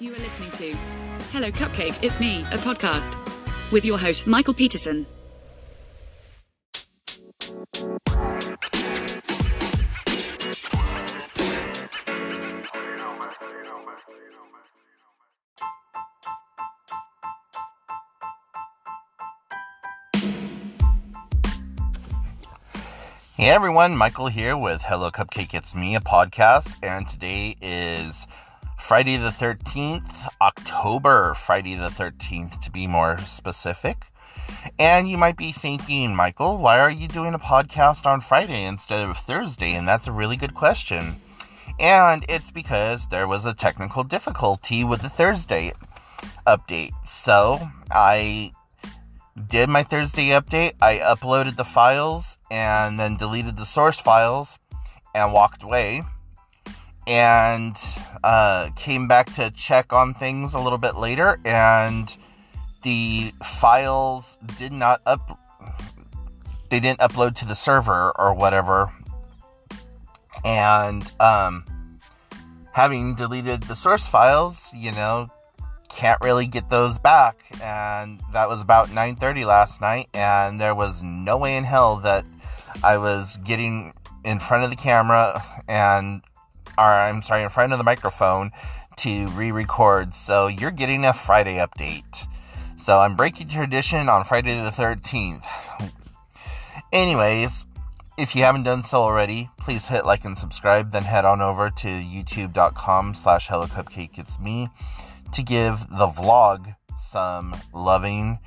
You are listening to Hello Cupcake, It's Me, a podcast with your host, Michael Peterson. Hey everyone, Michael here with Hello Cupcake It's Me, a podcast, and today is Friday the 13th, October Friday the 13th to be more specific. And you might be thinking, Michael, why are you doing a podcast on Friday instead of Thursday? And that's a really good question. And it's because there was a technical difficulty with the Thursday update. So I did my Thursday update. I uploaded the files and then deleted the source files and walked away. And uh, came back to check on things a little bit later, and the files did not up. They didn't upload to the server or whatever. And um, having deleted the source files, you know, can't really get those back and that was about 9:30 last night and there was no way in hell that I was getting in front of the camera and or I'm sorry in front of the microphone to re-record so you're getting a Friday update so I'm breaking tradition on Friday the 13th anyways if you haven't done so already please hit like and subscribe then head on over to youtube.com slash hello cupcake it's me to give the vlog some loving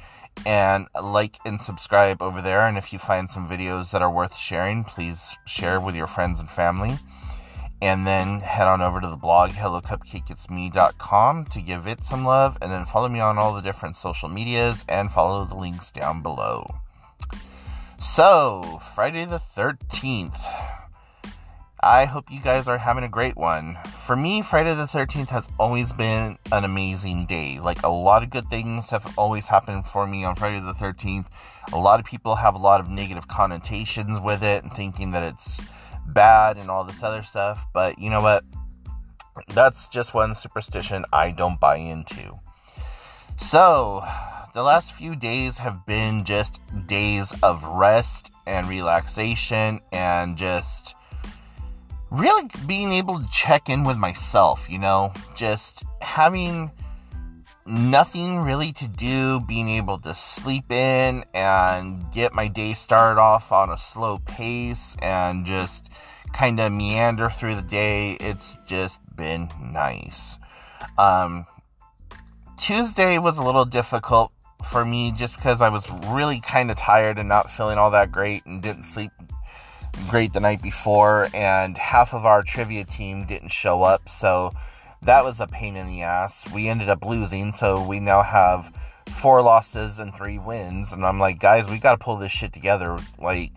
and like and subscribe over there. And if you find some videos that are worth sharing, please share with your friends and family. And then head on over to the blog hellocupcakeitsme.com to give it some love. And then follow me on all the different social medias and follow the links down below. So, Friday the 13th. I hope you guys are having a great one. For me, Friday the 13th has always been an amazing day. Like, a lot of good things have always happened for me on Friday the 13th. A lot of people have a lot of negative connotations with it and thinking that it's bad and all this other stuff. But you know what? That's just one superstition I don't buy into. So, the last few days have been just days of rest and relaxation and just really being able to check in with myself, you know, just having nothing really to do, being able to sleep in and get my day started off on a slow pace and just kind of meander through the day. It's just been nice. Um, Tuesday was a little difficult for me just because I was really kind of tired and not feeling all that great and didn't sleep great the night before, and half of our trivia team didn't show up, so that was a pain in the ass. We ended up losing, so we now have four losses and three wins. And I'm like, guys, we got to pull this shit together. Like,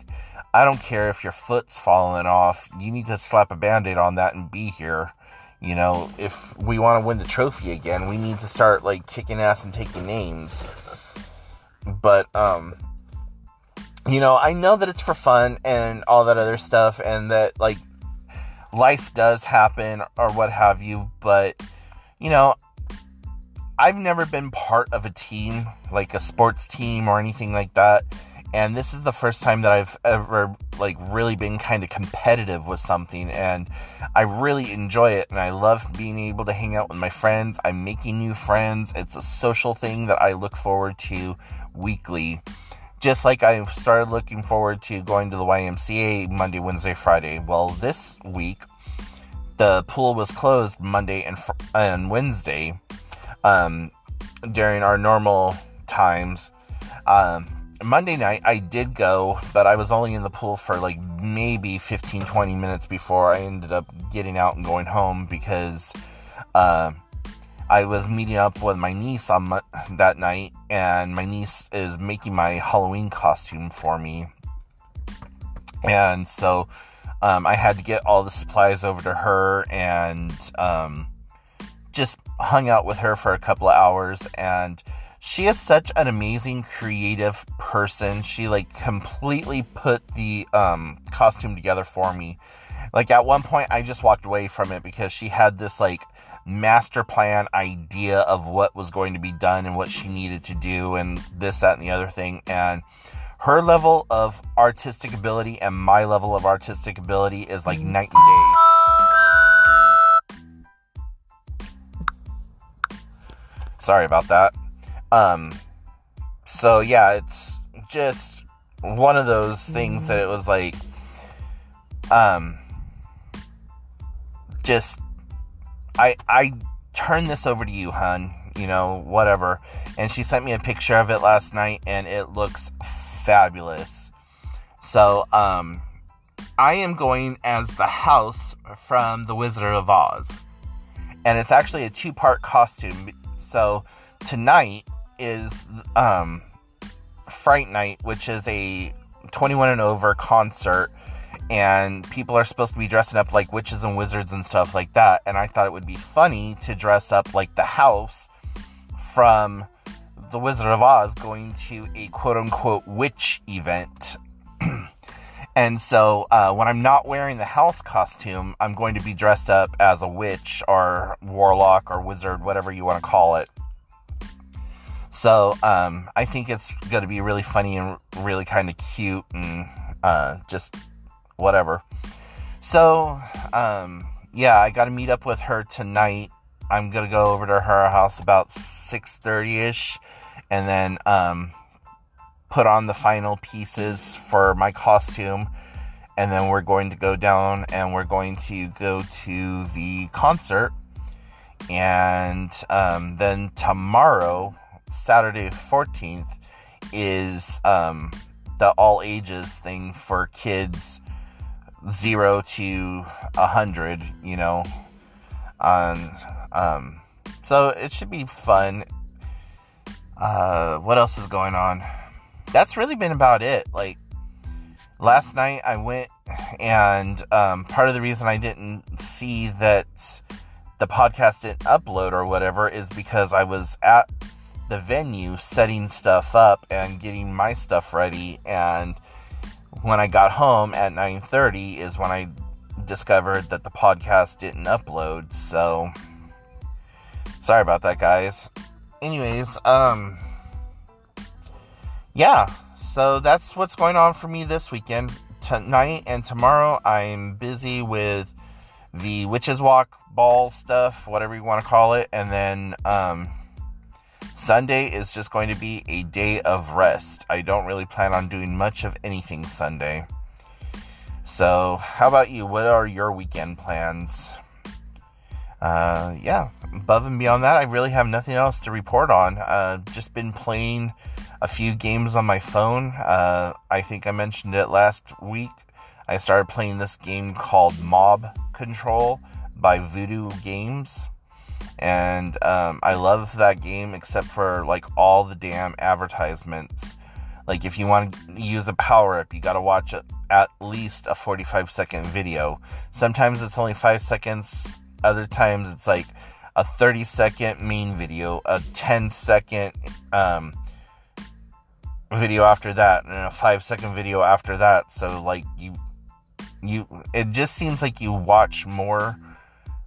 I don't care if your foot's falling off, you need to slap a band aid on that and be here. You know, if we want to win the trophy again, we need to start like kicking ass and taking names. But, um, you know, I know that it's for fun and all that other stuff, and that like life does happen or what have you, but you know, I've never been part of a team, like a sports team or anything like that. And this is the first time that I've ever like really been kind of competitive with something and I really enjoy it and I love being able to hang out with my friends. I'm making new friends. It's a social thing that I look forward to weekly just like I started looking forward to going to the YMCA Monday, Wednesday, Friday. Well, this week the pool was closed Monday and fr- and Wednesday um, during our normal times. Um, Monday night I did go, but I was only in the pool for like maybe 15 20 minutes before I ended up getting out and going home because uh, I was meeting up with my niece on my, that night, and my niece is making my Halloween costume for me. And so um, I had to get all the supplies over to her and um, just hung out with her for a couple of hours. And she is such an amazing creative person. She like completely put the um, costume together for me. Like at one point, I just walked away from it because she had this like master plan idea of what was going to be done and what she needed to do and this, that, and the other thing. And her level of artistic ability and my level of artistic ability is like night and day. Sorry about that. Um, so yeah, it's just one of those things that it was like, um, just I I turn this over to you, hun. You know, whatever. And she sent me a picture of it last night, and it looks fabulous. So, um, I am going as the house from The Wizard of Oz. And it's actually a two part costume. So, tonight is um, Fright Night, which is a 21 and over concert. And people are supposed to be dressing up like witches and wizards and stuff like that. And I thought it would be funny to dress up like the house from the Wizard of Oz going to a quote unquote witch event. and so uh, when I'm not wearing the house costume, I'm going to be dressed up as a witch or warlock or wizard, whatever you want to call it. So um, I think it's going to be really funny and really kind of cute and uh, just whatever. So um, yeah, I got to meet up with her tonight. I'm gonna go over to her house about 6:30 ish and then um, put on the final pieces for my costume. And then we're going to go down and we're going to go to the concert. And um, then tomorrow, Saturday 14th, is um, the all ages thing for kids zero to a hundred, you know. Um, um, so it should be fun. Uh, what else is going on? That's really been about it. Like last night, I went and um, part of the reason I didn't see that the podcast didn't upload or whatever is because I was at the venue setting stuff up and getting my stuff ready and when I got home at 9:30 is when I discovered that the podcast didn't upload so sorry about that guys anyways, um, yeah, so that's what's going on for me this weekend. Tonight and tomorrow, I'm busy with the Witches Walk ball stuff, whatever you want to call it, and then um, Sunday is just going to be a day of rest. I don't really plan on doing much of anything Sunday. So, how about you? What are your weekend plans? uh, yeah, above and beyond that, I really have nothing else to report on. Uh, just been playing a few games on my phone. Uh, I think I mentioned it last week. I started playing this game called Mob Control by Voodoo Games. And um, I love that game except for like all the damn advertisements. Like if you want to use a power up, you got to watch at least a 45 second video. Sometimes it's only 5 seconds other times it's like a 30 second main video, a 10 second um, video after that, and a 5 second video after that. So like you you it just seems like you watch more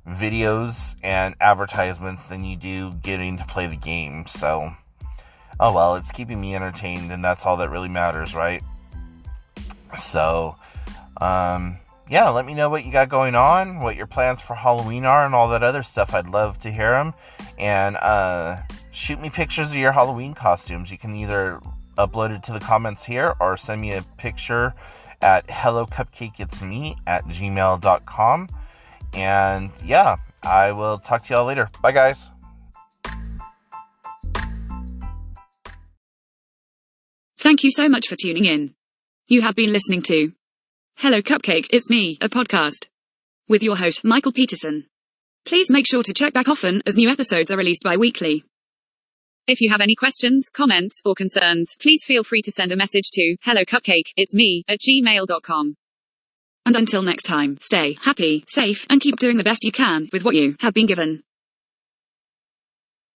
videos and advertisements than you do getting to play the game. So oh well, it's keeping me entertained and that's all that really matters, right? So um yeah, let me know what you got going on, what your plans for Halloween are, and all that other stuff. I'd love to hear them. And uh, shoot me pictures of your Halloween costumes. You can either upload it to the comments here or send me a picture at hello cupcake it's me at gmail.com. And yeah, I will talk to y'all later. Bye, guys. Thank you so much for tuning in. You have been listening to Hello Cupcake, it's me, a podcast. With your host, Michael Peterson. Please make sure to check back often as new episodes are released bi weekly. If you have any questions, comments, or concerns, please feel free to send a message to hello cupcake, it's me, at gmail.com. And until next time, stay happy, safe, and keep doing the best you can with what you have been given.